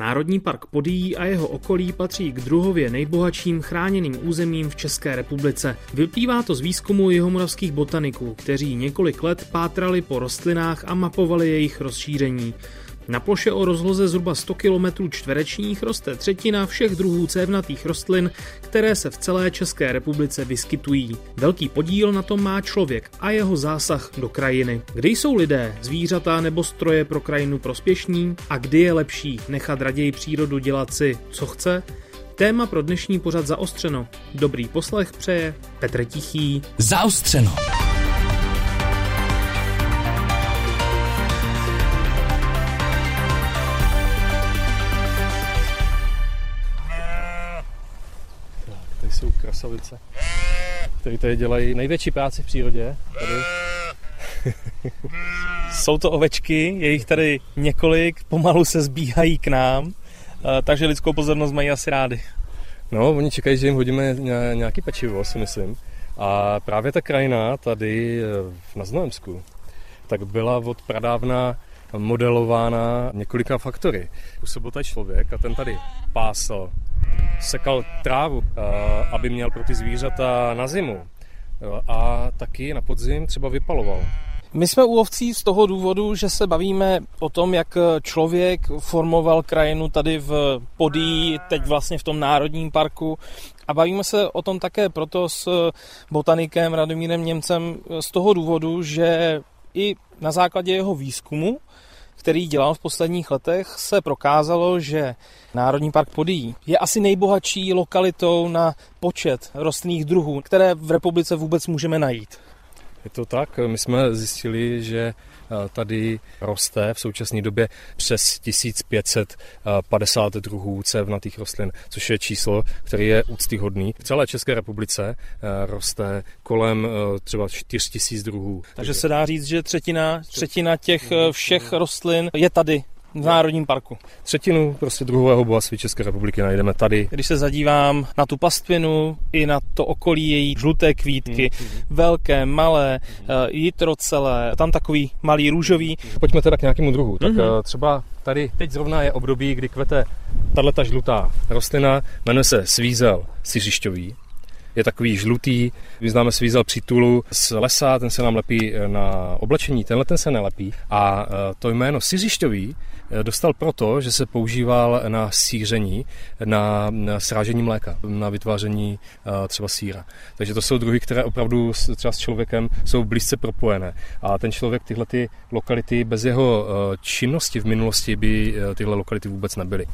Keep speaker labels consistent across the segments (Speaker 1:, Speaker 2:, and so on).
Speaker 1: Národní park Podíjí a jeho okolí patří k druhově nejbohatším chráněným územím v České republice. Vyplývá to z výzkumu jihomoravských botaniků, kteří několik let pátrali po rostlinách a mapovali jejich rozšíření. Na ploše o rozloze zhruba 100 km čtverečních roste třetina všech druhů cévnatých rostlin, které se v celé České republice vyskytují. Velký podíl na tom má člověk a jeho zásah do krajiny. Kdy jsou lidé, zvířata nebo stroje pro krajinu prospěšní a kdy je lepší nechat raději přírodu dělat si, co chce? Téma pro dnešní pořad zaostřeno. Dobrý poslech přeje Petr Tichý.
Speaker 2: Zaostřeno.
Speaker 3: Jsou krasavice, které tady dělají největší práci v přírodě. Tady. jsou to ovečky, je jich tady několik, pomalu se zbíhají k nám, eh, takže lidskou pozornost mají asi rády. No, oni čekají, že jim hodíme nějaký pečivo, si myslím. A právě ta krajina tady eh, na Znojemsku, tak byla od pradávna modelována několika faktory. Působil tady člověk a ten tady pásal sekal trávu, eh, aby měl pro ty zvířata na zimu. A taky na podzim třeba vypaloval.
Speaker 1: My jsme u ovcí z toho důvodu, že se bavíme o tom, jak člověk formoval krajinu tady v Podí, teď vlastně v tom národním parku. A bavíme se o tom také proto s botanikem Radomírem Němcem z toho důvodu, že i na základě jeho výzkumu který dělal v posledních letech, se prokázalo, že Národní park Podí je asi nejbohatší lokalitou na počet rostlinných druhů, které v republice vůbec můžeme najít.
Speaker 3: Je to tak. My jsme zjistili, že tady roste v současné době přes 1550 druhů cévnatých rostlin, což je číslo, které je úctyhodný. V celé České republice eh, roste kolem eh, třeba 4000 druhů.
Speaker 1: Takže se dá říct, že třetina, třetina těch všech rostlin je tady v Národním parku.
Speaker 3: Třetinu prostě druhového bohatství České republiky najdeme tady.
Speaker 1: Když se zadívám na tu pastvinu i na to okolí její žluté kvítky, mm-hmm. velké, malé, mm-hmm. jitrocelé, tam takový malý růžový.
Speaker 3: Pojďme teda k nějakému druhu. Tak mm-hmm. třeba tady teď zrovna je období, kdy kvete tato žlutá rostlina, jmenuje se svízel siřišťový je takový žlutý. Vyznáme svízel přítulu z lesa, ten se nám lepí na oblečení, tenhle ten se nelepí. A to jméno siřišťový dostal proto, že se používal na síření, na, srážení mléka, na vytváření uh, třeba síra. Takže to jsou druhy, které opravdu třeba s člověkem jsou blízce propojené. A ten člověk tyhle ty lokality, bez jeho uh, činnosti v minulosti by uh, tyhle lokality vůbec nebyly.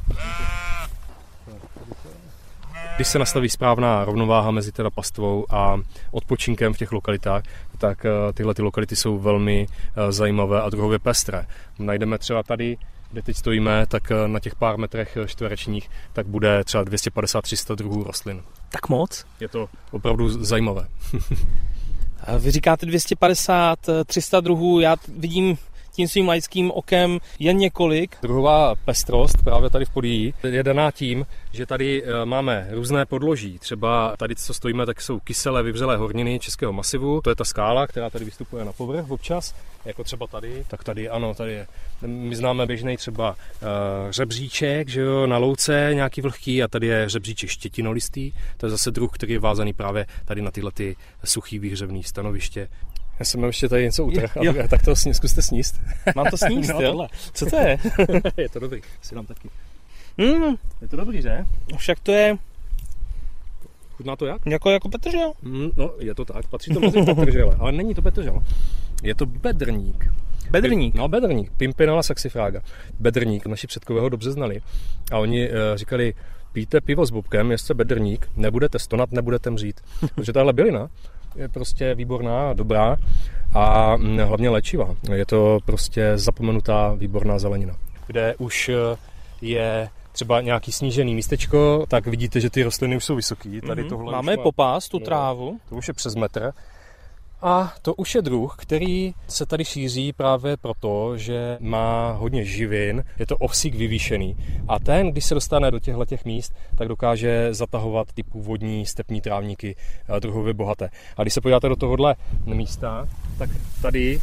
Speaker 3: Když se nastaví správná rovnováha mezi teda pastvou a odpočinkem v těch lokalitách, tak tyhle ty lokality jsou velmi zajímavé a druhově pestré. Najdeme třeba tady kde teď stojíme, tak eh, na těch pár metrech eh, čtverečních, tak bude třeba 250-300 druhů rostlin.
Speaker 1: Tak moc?
Speaker 3: Je to opravdu zajímavé.
Speaker 1: Vy říkáte 250-300 druhů, já vidím tím svým laickým okem jen několik.
Speaker 3: Druhová pestrost právě tady v Podíjí je daná tím, že tady eh, máme různé podloží. Třeba tady, co stojíme, tak jsou kyselé vyvřelé horniny českého masivu. To je ta skála, která tady vystupuje na povrch občas, jako třeba tady. Tak tady, ano, tady je. My známe běžný třeba uh, řebříček, že jo, na louce nějaký vlhký a tady je řebříček štětinolistý. To je zase druh, který je vázaný právě tady na tyhle ty suchý výhřevný stanoviště. Já jsem ještě tady něco utrh, tak to sní, zkuste sníst.
Speaker 1: Mám to sníst, no, jo? Tohle. Co to je?
Speaker 3: je to dobrý, si dám taky.
Speaker 1: Mm.
Speaker 3: Je to dobrý, že?
Speaker 1: Však to je...
Speaker 3: Chutná to jak?
Speaker 1: Jako, jako petržel.
Speaker 3: Mm, no, je to tak, patří to mezi petržele, ale není to petržel. Je to bedrník.
Speaker 1: Bedrník?
Speaker 3: No, bedrník. Pimpinella saxifraga. Bedrník. Naši předkové ho dobře znali. A oni uh, říkali, píte pivo s bubkem, jestli bedrník, nebudete stonat, nebudete mřít. Protože tahle bylina je prostě výborná, dobrá a mm, hlavně léčivá. Je to prostě zapomenutá výborná zelenina. Kde už eh, je třeba nějaký snížený místečko, tak vidíte, že ty rostliny už jsou vysoký.
Speaker 1: Tady mm-hmm. tohle Máme popás, tu trávu.
Speaker 3: To už je přes metr. A to už je druh, který se tady šíří právě proto, že má hodně živin, je to ovsík vyvýšený. A ten, když se dostane do těchto těch míst, tak dokáže zatahovat ty původní stepní trávníky eh, druhově bohaté. A když se podíváte do tohohle místa, tak tady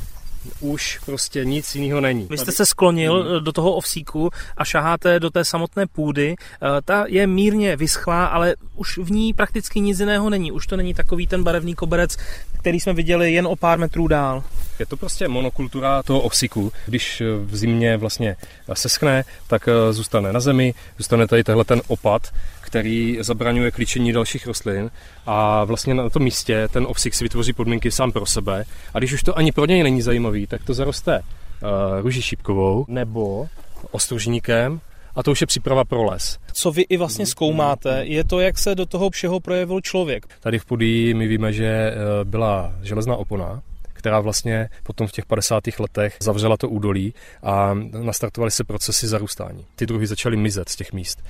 Speaker 3: už prostě nic jiného není.
Speaker 1: Vy jste se sklonil hmm. do toho ovsíku a šaháte do té samotné půdy. Eh, ta je mírně vyschlá, ale už v ní prakticky nic jiného není. Už to není takový ten barevný koberec, který jsme viděli jen o pár metrů dál.
Speaker 3: Je to prostě monokultura toho ovsiku. Když v zimě vlastně seschne, tak zůstane na zemi, zůstane tady tenhle ten opad, který zabraňuje klíčení dalších rostlin a vlastně na tom místě ten ovsik si vytvoří podmínky sám pro sebe a když už to ani pro něj není zajímavý, tak to zaroste uh, růží šípkovou nebo ostružníkem a to už je příprava pro les.
Speaker 1: Co vy i vlastně zkoumáte, je to, jak se do toho všeho projevil člověk.
Speaker 3: Tady v Pudí my víme, že eh, byla železná opona, která vlastně potom v těch 50. letech zavřela to údolí a nastartovaly se procesy zarůstání. Ty druhy začaly mizet z těch míst.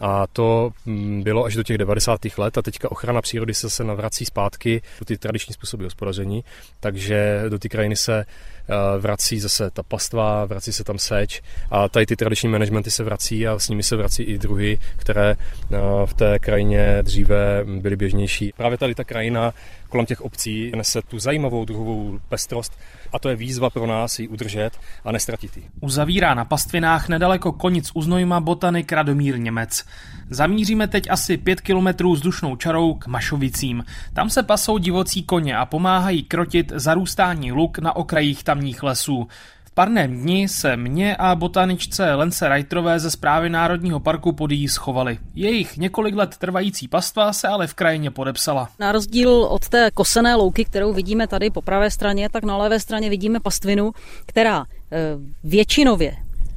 Speaker 3: A to mm, bylo až do těch 90. let a teďka ochrana přírody se se navrací zpátky do ty tradiční způsoby hospodaření, takže do ty krajiny se eh, vrací zase ta pastva, vrací se tam seč a tady ty tradiční managementy se vrací a s nimi se vrací i druhy, které eh, v té krajině dříve byly běžnější. Právě tady ta krajina kolem těch obcí nese tu zajímavou druhovou pestrost a to je výzva pro nás ji udržet a nestratit ji.
Speaker 1: Uzavírá na pastvinách nedaleko Konic u Znojma botanik Radomír Němec. Zamíříme teď asi 5 kilometrů vzdušnou čarou k Mašovicím. Tam se pasou divocí koně a pomáhají krotit zarůstání luk na okrajích tamních lesů parném dni se mě a botaničce Lence Reiterové ze zprávy Národního parku Podí schovali. Jejich několik let trvající pastva se ale v krajině podepsala.
Speaker 2: Na rozdíl od té kosené louky, kterou vidíme tady po pravé straně, tak na levé straně vidíme pastvinu, která eh, většinově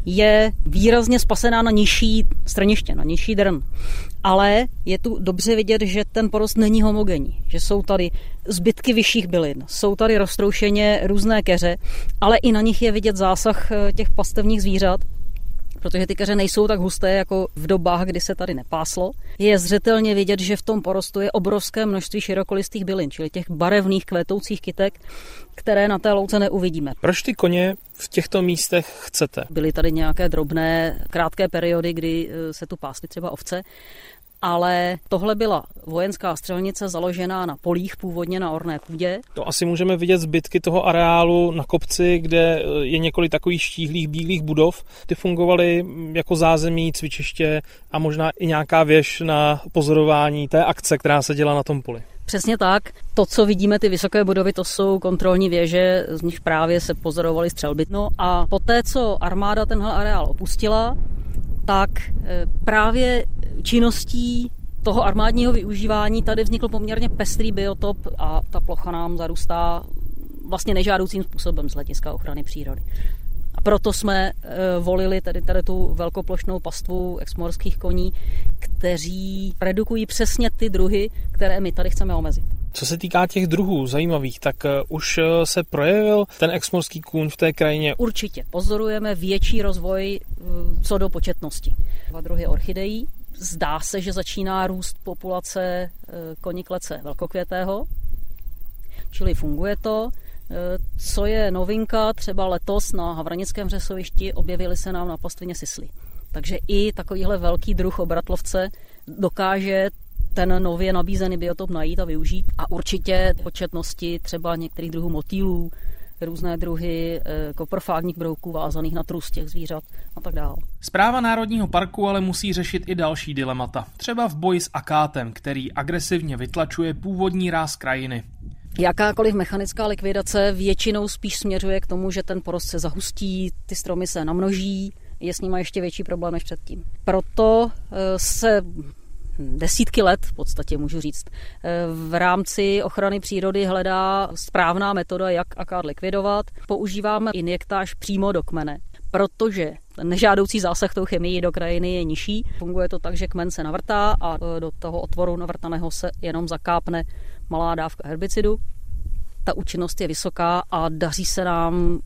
Speaker 2: je výrazně spasená na nižší straniště, na nižší drn. Ale je tu dobře vidět, že ten porost není homogenní, že jsou tady zbytky vyšších bylin, jsou tady roztroušeně různé keře, ale i na nich je vidět zásah eh, těch pastevních zvířat, protože ty keře nejsou tak husté jako v dobách, kdy se tady nepáslo. Je zřetelně vidět, že v tom porostu je obrovské množství širokolistých bylin, čili těch barevných kvetoucích kytek, které na té louce neuvidíme.
Speaker 1: Proč ty koně v těchto místech chcete?
Speaker 2: Byly tady nějaké drobné, krátké periody, kdy eh, se tu pásly třeba ovce, ale tohle byla vojenská střelnice založená na polích, původně na orné půdě.
Speaker 1: To asi můžeme vidět zbytky toho areálu na kopci, kde eh, je několik takových štíhlých bílých budov. Ty fungovaly jako zázemí, cvičiště a možná i nějaká věž na pozorování té akce, která se dělá na tom poli.
Speaker 2: Přesně tak. To, co vidíme, ty vysoké budovy, to jsou kontrolní věže, z nich právě se pozorovaly střelby. No a poté, co armáda tenhle areál opustila, tak eh, právě činností toho armádního využívání tady vznikl poměrně pestrý biotop a ta plocha nám zarůstá vlastně nežádoucím způsobem z hlediska ochrany přírody. A proto jsme eh, volili tady, tady tu velkoplošnou pastvu exmorských koní, kteří redukují přesně ty druhy, které my tady chceme omezit.
Speaker 1: Co se týká těch druhů zajímavých, tak eh, už se projevil ten exmorský kůň v té krajině?
Speaker 2: Určitě. Pozorujeme větší rozvoj co do početnosti. Dva druhy orchidejí. Zdá se, že začíná růst populace koniklece velkokvětého, čili funguje to. Eh, co je novinka, třeba letos na Havranickém řesovišti objevily se nám na pastvině sisly. Takže i takovýhle velký druh obratlovce dokáže ten nově nabízený biotop najít a využít. A určitě početnosti třeba některých druhů motýlů, různé druhy eh, koprofágních brouků vázaných na trus těch zvířat a tak dále.
Speaker 1: Zpráva Národního parku ale musí řešit i další dilemata. Třeba v boji s akátem, který agresivně vytlačuje původní ráz krajiny.
Speaker 2: Jakákoliv mechanická likvidace většinou spíš směřuje k tomu, že ten porost se zahustí, ty stromy se namnoží, je s nimi ještě větší problém než předtím. Proto eh, se desítky let, v podstatě můžu říct, eh, v rámci ochrany přírody hledá správná metoda, jak akár likvidovat. Používáme injektáž přímo do kmene, protože nežádoucí zásah tou chemii do krajiny je nižší. Funguje to tak, že kmen se navrtá a eh, do toho otvoru navrtaného se jenom zakápne malá dávka herbicidu. Ta účinnost je vysoká a daří se nám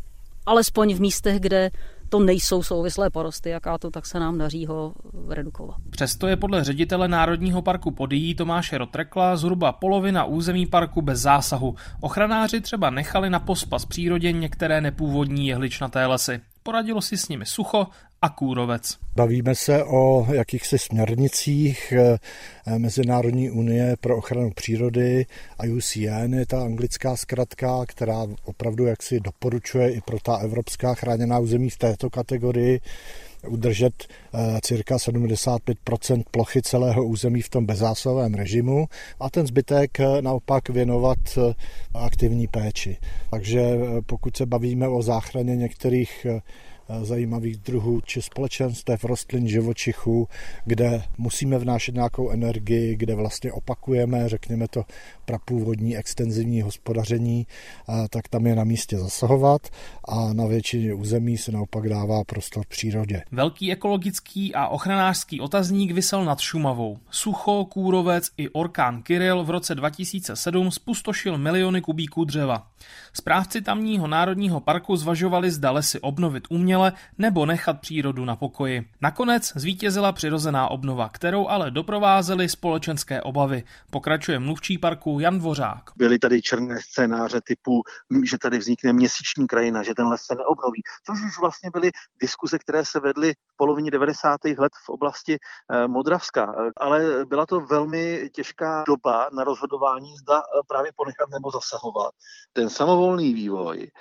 Speaker 2: alespoň v místech, kde to nejsou souvislé porosty, jaká to, tak se nám daří ho redukovat.
Speaker 1: Přesto je podle ředitele Národního parku Podíjí Tomáše Rotrekla zhruba polovina území parku bez zásahu. Ochranáři třeba nechali na pospas přírodě některé nepůvodní jehličnaté lesy. Poradilo si s nimi sucho
Speaker 4: a kůrovec.
Speaker 5: Bavíme se o jakýchsi směrnicích eh, Mezinárodní unie pro ochranu přírody, IUCN je ta anglická zkratka, která opravdu jaksi doporučuje i pro ta evropská chráněná území v této kategorii udržet eh, cirka 75 plochy celého území v tom bezzásahovém režimu a ten zbytek eh, naopak věnovat aktivní péči. Takže pokud se bavíme o záchraně některých zajímavých druhů či společenstev rostlin, živočichů, kde musíme vnášet nějakou energii, kde vlastně opakujeme, řekněme to, prapůvodní extenzivní hospodaření, tak tam je na místě zasahovat a na většině území se naopak dává prostor přírodě.
Speaker 4: Velký ekologický a ochranářský otazník vysel nad Šumavou. Sucho, kůrovec i orkán Kyril v roce 2007 spustošil miliony kubíků dřeva. Správci tamního národního parku zvažovali, zda lesy obnovit uměle nebo nechat přírodu na pokoji. Nakonec zvítězila přirozená obnova, kterou ale doprovázely společenské obavy. Pokračuje mluvčí parku Jan Dvořák.
Speaker 6: Byly tady černé scénáře typu, že tady vznikne měsíční krajina, že ten les se neobnoví, což už vlastně byly diskuze, které se vedly v polovině 90. let v oblasti eh, Modravska. Ale byla to velmi těžká doba na rozhodování, zda eh, právě ponechat nebo zasahovat. Ten samovolný vývoj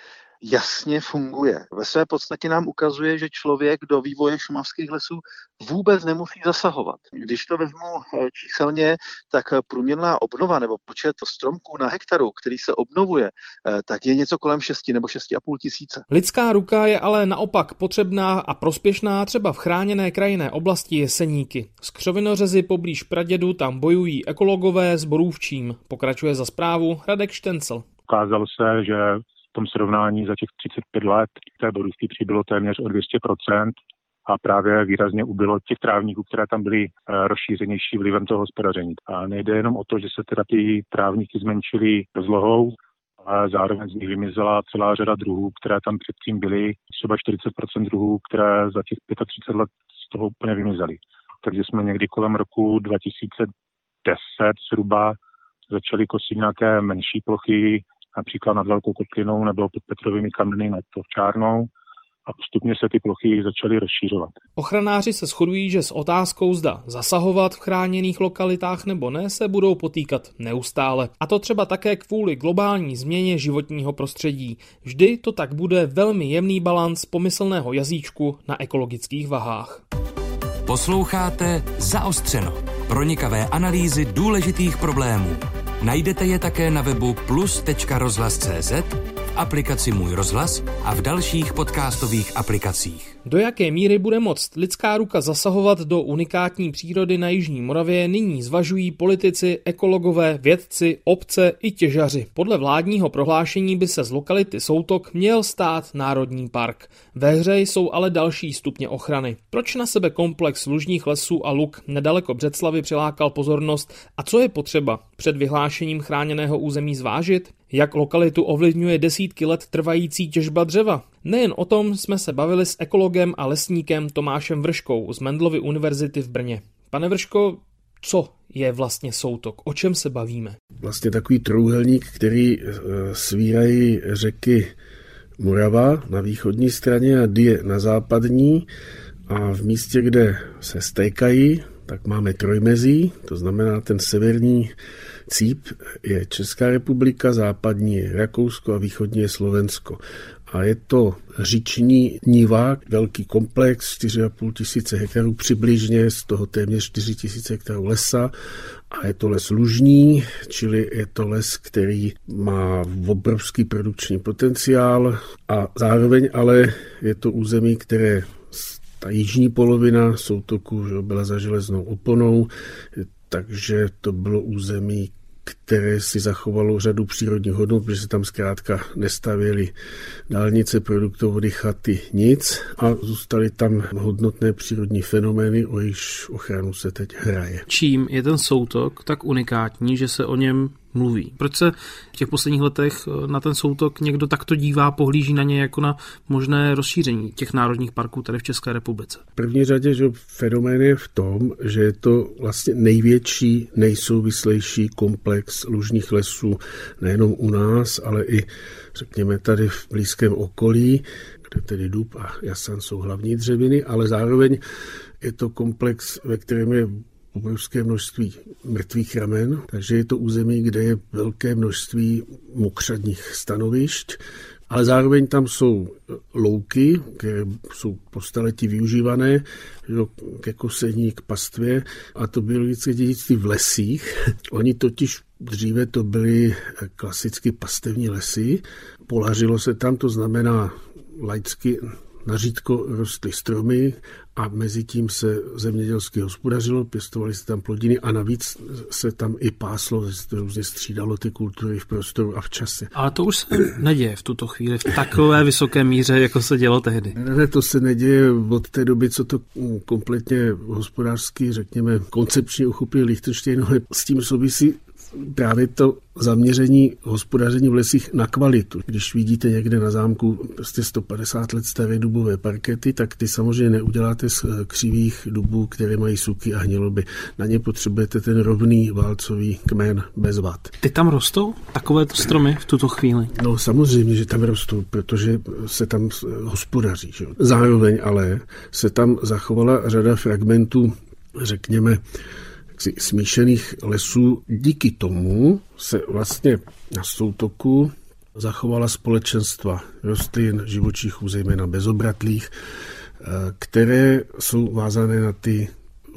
Speaker 6: jasně funguje. Ve své podstatě nám ukazuje, že člověk do vývoje šumavských lesů vůbec nemusí zasahovat. Když to vezmu eh, číselně, tak průměrná obnova nebo počet stromků na hektaru, který se obnovuje, eh, tak je něco kolem 6 nebo 6,5 tisíce.
Speaker 4: Lidská ruka je ale naopak potřebná a prospěšná třeba v chráněné krajinné oblasti Jeseníky. Z křovinořezy poblíž Pradědu tam bojují ekologové s borůvčím. Pokračuje za zprávu Radek Štencel.
Speaker 7: Ukázalo se, že v tom srovnání za těch 35 let té borůvky přibylo téměř o 200% a právě výrazně ubylo těch trávníků, které tam byly eh, rozšířenější vlivem toho hospodaření. A nejde jenom o to, že se teda ty trávníky zmenšily rozlohou, ale zároveň z nich vymizela celá řada druhů, které tam předtím byly, třeba 40% druhů, které za těch 35 let z toho úplně vymizely. Takže jsme někdy kolem roku 2010 zhruba začali kosit nějaké menší plochy například nad Velkou kotlinou nebo pod Petrovými kameny nad Tovčárnou a postupně se ty plochy začaly rozšířovat.
Speaker 4: Ochranáři se shodují, že s otázkou zda zasahovat v chráněných lokalitách nebo ne se budou potýkat neustále. A to třeba také kvůli globální změně životního prostředí. Vždy to tak bude velmi jemný balans pomyslného jazyčku na ekologických vahách.
Speaker 8: Posloucháte Zaostřeno. Pronikavé analýzy důležitých problémů Najdete je také na webu plus.rozhlas.cz, aplikaci Můj rozhlas a v dalších podcastových aplikacích.
Speaker 4: Do jaké míry bude moct lidská ruka zasahovat do unikátní přírody na Jižní Moravě, nyní zvažují politici, ekologové, vědci, obce i těžaři. Podle vládního prohlášení by se z lokality Soutok měl stát Národní park. Ve hře jsou ale další stupně ochrany. Proč na sebe komplex lužních lesů a luk nedaleko Břeclavy přilákal pozornost a co je potřeba před vyhlášením chráněného území zvážit? Jak lokalitu ovlivňuje desítky let trvající těžba dřeva? Nejen o tom jsme se bavili s ekologem a lesníkem Tomášem Vrškou z Mendlovy univerzity v Brně. Pane Vrško, co je vlastně soutok? O čem se bavíme?
Speaker 9: Vlastně takový trouhelník, který eh, svírají řeky Morava na východní straně a Die na západní a v místě, kde se stékají, tak máme trojmezí, to znamená ten severní cíp je Česká republika, západní je Rakousko a východní je Slovensko. A je to říční nivák, velký komplex, 4,5 tisíce hektarů přibližně, z toho téměř 4 tisíce hektarů lesa. A je to les lužní, čili je to les, který má obrovský produkční potenciál. A zároveň ale je to území, které ta jižní polovina soutoku byla za železnou oponou, takže to bylo území, které si zachovalo řadu přírodních hodnot, protože se tam zkrátka nestavěly dálnice, produktovody, chaty, nic a zůstaly tam hodnotné přírodní fenomény, o jejichž ochranu se teď hraje.
Speaker 4: Čím je ten soutok tak unikátní, že se o něm mluví. Proč se v těch posledních letech eh, na ten soutok někdo takto dívá, pohlíží na ně jako na možné rozšíření těch národních parků tady v České republice?
Speaker 9: V první řadě, že fenomén je v tom, že je to vlastně největší, nejsouvislejší komplex lužních lesů nejenom u nás, ale i řekněme tady v blízkém okolí. kde tedy dub a jasan jsou hlavní dřeviny, ale zároveň je to komplex, ve kterém je obrovské množství mrtvých ramen, takže je to území, kde je velké množství mokřadních stanovišť, ale zároveň tam jsou louky, které jsou po staletí využívané ke kosení, k pastvě a to biologické dědictví v lesích. Oni totiž dříve to byly klasicky pastevní lesy, polařilo se tam, to znamená laicky na řídko rostly stromy a mezi tím se zemědělsky hospodařilo, pěstovali se tam plodiny a navíc se tam i páslo, se různě střídalo ty kultury v prostoru a v čase.
Speaker 1: Ale to už se neděje v tuto chvíli v takové vysoké míře, jako se dělo tehdy.
Speaker 9: Ne, to se neděje od té doby, co to kompletně hospodářsky, řekněme, koncepčně uchopil Liechtenstein, ale s tím souvisí právě to zaměření hospodaření v lesích na kvalitu. Když vidíte někde na zámku prostě 150 let staré dubové parkety, tak ty samozřejmě neuděláte z eh, křivých dubů, které mají suky a hniloby. Na ně potřebujete ten rovný válcový kmen bez vad.
Speaker 1: Ty tam rostou takovéto stromy v tuto chvíli?
Speaker 9: No samozřejmě, že tam rostou, protože se tam eh, hospodaří. Že? Zároveň ale se tam zachovala řada fragmentů, řekněme, smíšených lesů. Díky tomu se vlastně na soutoku zachovala společenstva rostlin, živočichů, zejména bezobratlých, eh, které jsou vázané na ty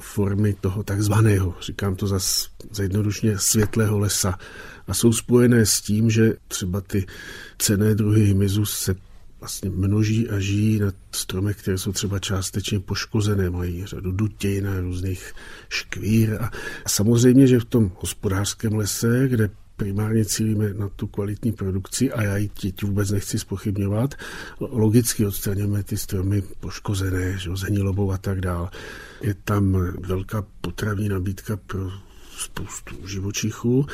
Speaker 9: formy toho takzvaného, říkám to zase zjednodušně, světlého lesa. A jsou spojené s tím, že třeba ty cené druhy hmyzu se vlastně množí a žijí na stromech, které jsou třeba částečně poškozené, mají řadu dutin a různých škvír. A samozřejmě, že v tom hospodářském lese, kde primárně cílíme na tu kvalitní produkci a já ji teď vůbec nechci spochybňovat. Logicky odstraňujeme ty stromy poškozené, že, zenilobou a tak dále. Je tam velká potravní nabídka pro spoustu živočichů,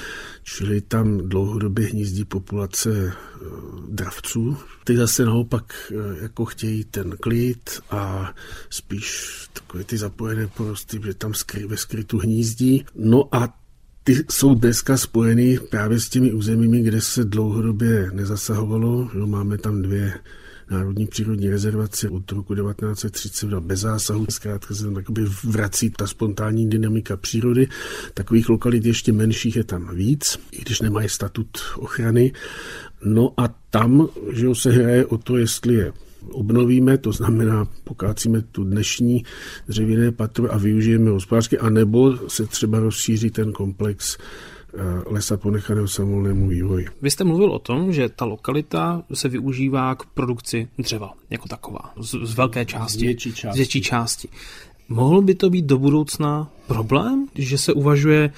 Speaker 9: čili tam dlouhodobě hnízdí populace eh, dravců. Ty zase naopak eh, jako chtějí ten klid a spíš takové ty zapojené porosty, že tam skry, ve skrytu hnízdí. No a ty jsou dneska spojeny právě s těmi územími, kde se dlouhodobě nezasahovalo. Jo, máme tam dvě Národní přírodní rezervace od roku 1932 bez zásahu. Zkrátka se tam vrací ta spontánní dynamika přírody. Takových lokalit ještě menších je tam víc, i když nemají statut ochrany. No a tam že se hraje o to, jestli je obnovíme, to znamená pokácíme tu dnešní dřevěné patro a využijeme hospodářsky, anebo se třeba rozšíří ten komplex lesa ponechaného samovolnému vývoji.
Speaker 1: Vy jste mluvil o tom, že ta lokalita se využívá k produkci dřeva jako taková, z, z velké části. Z
Speaker 9: větší části.
Speaker 1: Z větší části. Mohl by to být do budoucna problém, že se uvažuje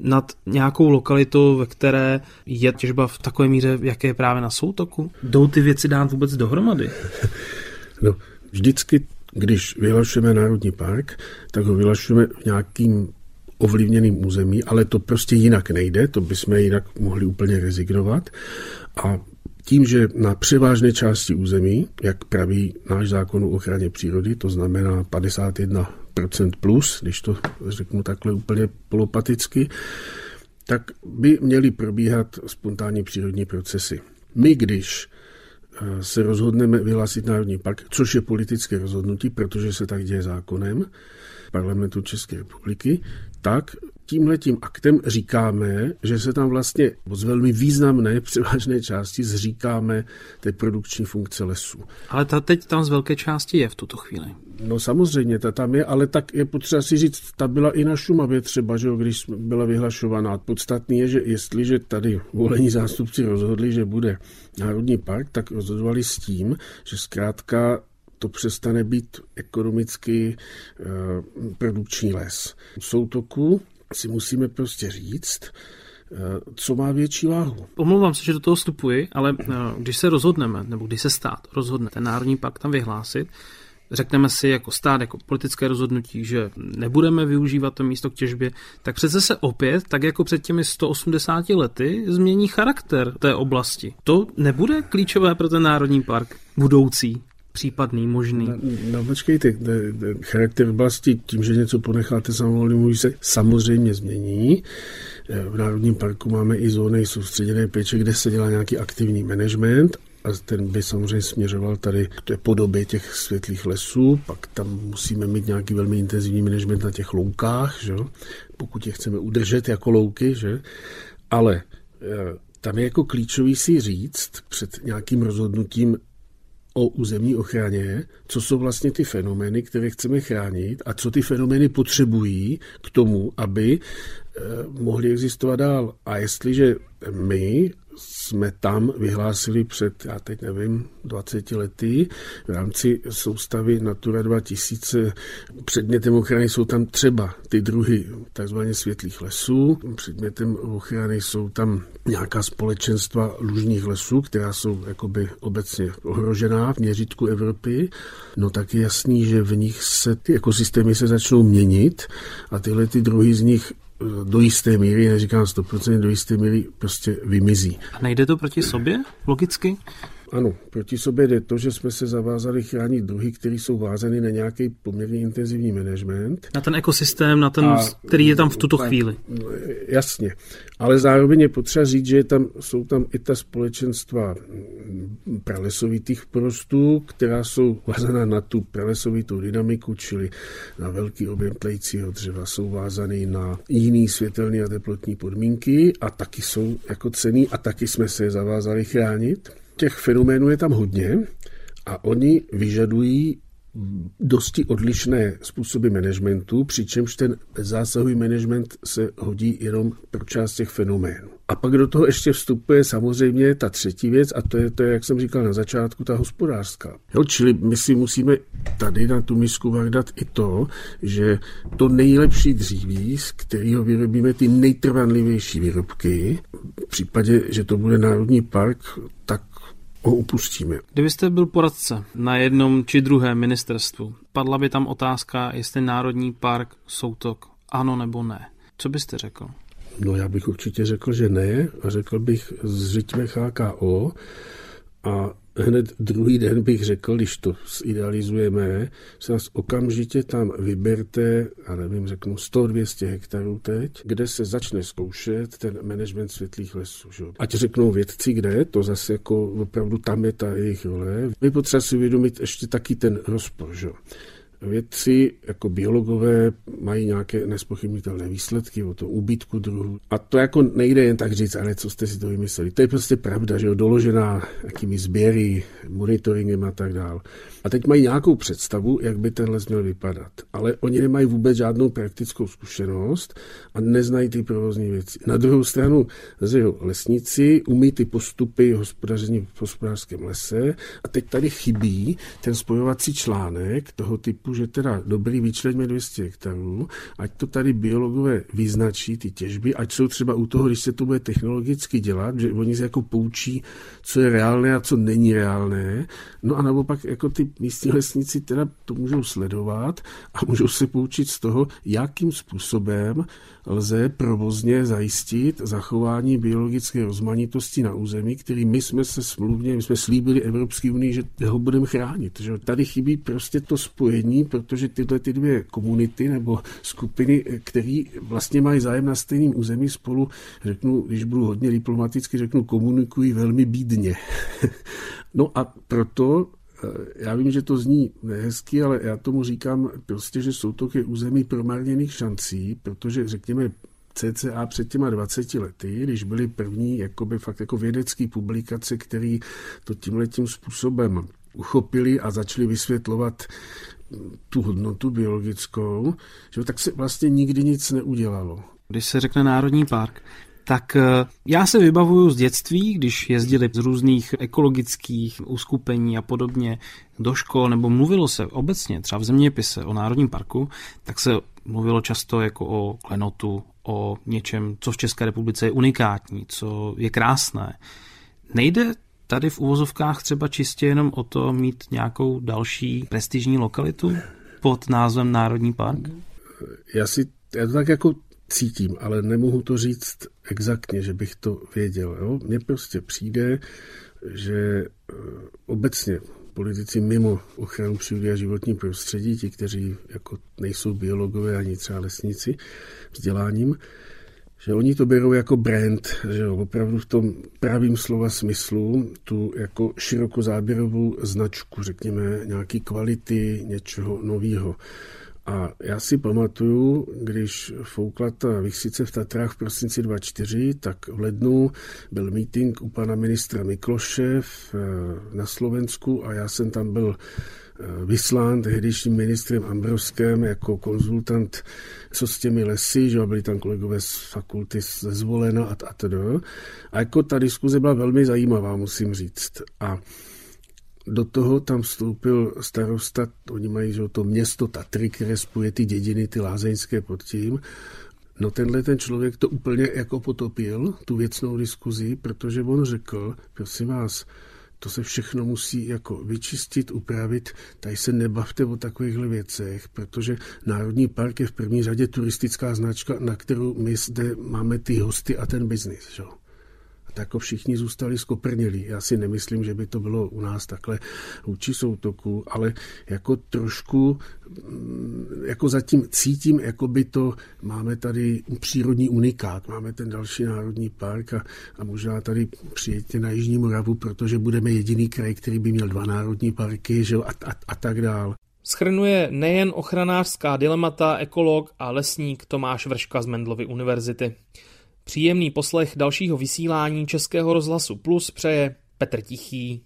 Speaker 1: nad nějakou lokalitou, ve které je těžba v takové míře, jaké je právě na soutoku? Jdou ty věci dát vůbec dohromady?
Speaker 9: No, vždycky, když vyhlašujeme národní park, tak ho vyhlašujeme v nějakým ovlivněným území, ale to prostě jinak nejde, to bychom jinak mohli úplně rezignovat. A tím, že na převážné části území, jak praví náš zákon o ochraně přírody, to znamená 51% plus, když to řeknu takhle úplně polopaticky, tak by měly probíhat spontánní přírodní procesy. My, když eh, se rozhodneme vyhlásit Národní park, což je politické rozhodnutí, protože se tak děje zákonem parlamentu České republiky, tak tímhletím aktem říkáme, že se tam vlastně z velmi významné převážné části zříkáme té produkční funkce lesů.
Speaker 1: Ale ta teď tam z velké části je v tuto chvíli.
Speaker 9: No samozřejmě, ta tam je, ale tak je potřeba si říct, ta byla i na Šumavě třeba, že jo, když byla vyhlašovaná. Podstatný je, že jestliže tady volení zástupci rozhodli, že bude Národní park, tak rozhodovali s tím, že zkrátka to přestane být ekonomicky uh, produkční les. V soutoku si musíme prostě říct, eh, co má větší váhu.
Speaker 1: Omlouvám se, že do toho vstupuji, ale eh, když se rozhodneme, nebo když se stát rozhodne ten národní pakt tam vyhlásit, řekneme si jako stát, jako politické rozhodnutí, že nebudeme využívat to místo k těžbě, tak přece se opět, tak jako před těmi 180 lety, změní charakter té oblasti. To nebude klíčové pro ten národní park budoucí případný, možný. No,
Speaker 9: no počkejte, charakter oblasti tím, že něco ponecháte samovolně, se samozřejmě změní. V Národním parku máme i zóny soustředěné péče, kde se dělá nějaký aktivní management a ten by samozřejmě směřoval tady k té podobě těch světlých lesů, pak tam musíme mít nějaký velmi intenzivní management na těch loukách, že? pokud je chceme udržet jako louky, že? ale eh, tam je jako klíčový si říct před nějakým rozhodnutím o územní ochraně, co jsou vlastně ty fenomény, které chceme chránit a co ty fenomény potřebují k tomu, aby eh, mohly existovat dál. A jestliže my jsme tam vyhlásili před, já teď nevím, 20 lety v rámci soustavy Natura 2000. Předmětem ochrany jsou tam třeba ty druhy takzvaně světlých lesů. Předmětem ochrany jsou tam nějaká společenstva lužních lesů, která jsou jakoby obecně ohrožená v měřítku Evropy. No tak je jasný, že v nich se ty ekosystémy se začnou měnit a tyhle ty druhy z nich do jisté míry, neříkám 100%, do jisté míry prostě vymizí.
Speaker 1: A nejde to proti sobě logicky?
Speaker 9: Ano, proti sobě jde to, že jsme se zavázali chránit druhy, které jsou vázány na nějaký poměrně intenzivní management.
Speaker 1: Na ten ekosystém, na ten, a, který je tam v tuto chvíli.
Speaker 9: Jasně, ale zároveň je potřeba říct, že tam, jsou tam i ta společenstva pralesovitých porostů, která jsou vázaná na tu pralesovitou dynamiku, čili na velký objem tlejícího dřeva, jsou vázaný na jiný světelný a teplotní podmínky a taky jsou jako cený a taky jsme se je zavázali chránit těch fenoménů je tam hodně a oni vyžadují dosti odlišné způsoby managementu, přičemž ten zásahový management se hodí jenom pro část těch fenoménů. A pak do toho ještě vstupuje samozřejmě ta třetí věc a to je, to je jak jsem říkal na začátku, ta hospodářská. Jo, čili my si musíme tady na tu misku dát i to, že to nejlepší dříví, z kterého vyrobíme ty nejtrvanlivější výrobky, v případě, že to bude národní park, tak ho upustíme.
Speaker 1: Kdybyste byl poradce na jednom či druhém ministerstvu, padla by tam otázka, jestli Národní park Soutok ano nebo ne. Co byste řekl?
Speaker 9: No já bych určitě řekl, že ne a řekl bych zřiďme HKO a hned druhý den bych řekl, když to zidealizujeme, se nás okamžitě tam vyberte, a nevím, řeknu 100-200 hektarů teď, kde se začne zkoušet ten management světlých lesů. Že? Ať řeknou vědci, kde, to zase jako opravdu tam je ta jejich role. Vy potřeba si uvědomit ještě taky ten rozpor. Že? Vědci jako biologové mají nějaké nespochybnitelné výsledky o tom úbytku druhů. A to jako nejde jen tak říct, ale co jste si to vymysleli. To je prostě pravda, že jo, doložená jakými sběry, monitoringem a tak dále. A teď mají nějakou představu, jak by ten les měl vypadat. Ale oni nemají vůbec žádnou praktickou zkušenost a neznají ty provozní věci. Na druhou stranu zase lesníci umí ty postupy hospodaření v hospodářském lese a teď tady chybí ten spojovací článek toho typu, že teda dobrý, vyčleňme 200 hektarů, ať to tady biologové vyznačí ty těžby, ať jsou třeba u toho, když se to bude technologicky dělat, že oni se jako poučí, co je reálné a co není reálné. No a naopak jako ty místní lesníci teda to můžou sledovat a můžou se poučit z toho, jakým způsobem lze provozně zajistit zachování biologické rozmanitosti na území, který my jsme se smluvně, my jsme slíbili Evropské unii, že ho budeme chránit. Že tady chybí prostě to spojení, protože tyhle ty dvě komunity nebo skupiny, které vlastně mají zájem na stejném území spolu, řeknu, když budu hodně diplomaticky, řeknu, komunikují velmi bídně. no a proto Eh, já vím, že to zní nehezky, ale já tomu říkám prostě, že jsou to území promarněných šancí, protože řekněme CCA před těma 20 lety, když byly první jakoby fakt jako vědecké publikace, které to tímhletím způsobem uchopili a začali vysvětlovat tu hodnotu biologickou, že tak se vlastně nikdy nic neudělalo.
Speaker 1: Když se řekne Národní park, tak eh, já se vybavuju z dětství, když jezdili z různých ekologických uskupení a podobně do škol, nebo mluvilo se obecně, třeba v zeměpise o Národním parku, tak se mluvilo často jako o klenotu, o něčem, co v České republice je unikátní, co je krásné. Nejde tady v uvozovkách třeba čistě jenom o to mít nějakou další prestižní lokalitu pod názvem Národní park?
Speaker 9: Já si já to tak jako cítím, ale nemohu to říct exaktně, že bych to věděl. Jo? Mně prostě přijde, že eh, obecně politici mimo ochranu přírody a životní prostředí, ti, kteří jako nejsou biologové ani třeba lesníci vzděláním, že oni to berou jako brand, že jo, opravdu v tom pravým slova smyslu, tu jako širokozáběrovou značku, řekněme, nějaký kvality, něčeho nového. A já si pamatuju, když foukla ta vychsice v Tatrách v prosinci 24, tak v lednu byl meeting u pana ministra Mikloše na Slovensku a já jsem tam byl eh, vyslán tehdejším ministrem Ambrovském jako konzultant, co s těmi lesy, že byli tam kolegové z fakulty Zvolena a, a tedy. A jako ta diskuze byla velmi zajímavá, musím říct. A do toho tam vstoupil starosta, oni mají že to město Tatry, které spojuje ty dědiny, ty lázeňské pod tím. No tenhle ten člověk to úplně jako potopil, tu věcnou diskuzi, protože on řekl, prosím vás, to se všechno musí jako vyčistit, upravit. Tady se nebavte o takovýchhle věcech, protože Národní park je v první řadě turistická značka, na kterou my zde máme ty hosty a ten biznis. Že? Tak jako všichni zůstali skoprnělí. Já si nemyslím, že by to bylo u nás takhle vůči soutoku, ale jako trošku mm, jako zatím cítím, jako by to máme tady přírodní unikát, máme ten další národní park a, a možná tady přijeďte na Jižní Moravu, protože budeme jediný kraj, který by měl dva národní parky že, a, a, a tak dál.
Speaker 1: Schrnuje nejen ochranářská dilemata ekolog a lesník Tomáš Vrška z Mendlovy univerzity. Příjemný poslech dalšího vysílání Českého rozhlasu Plus přeje Petr Tichý.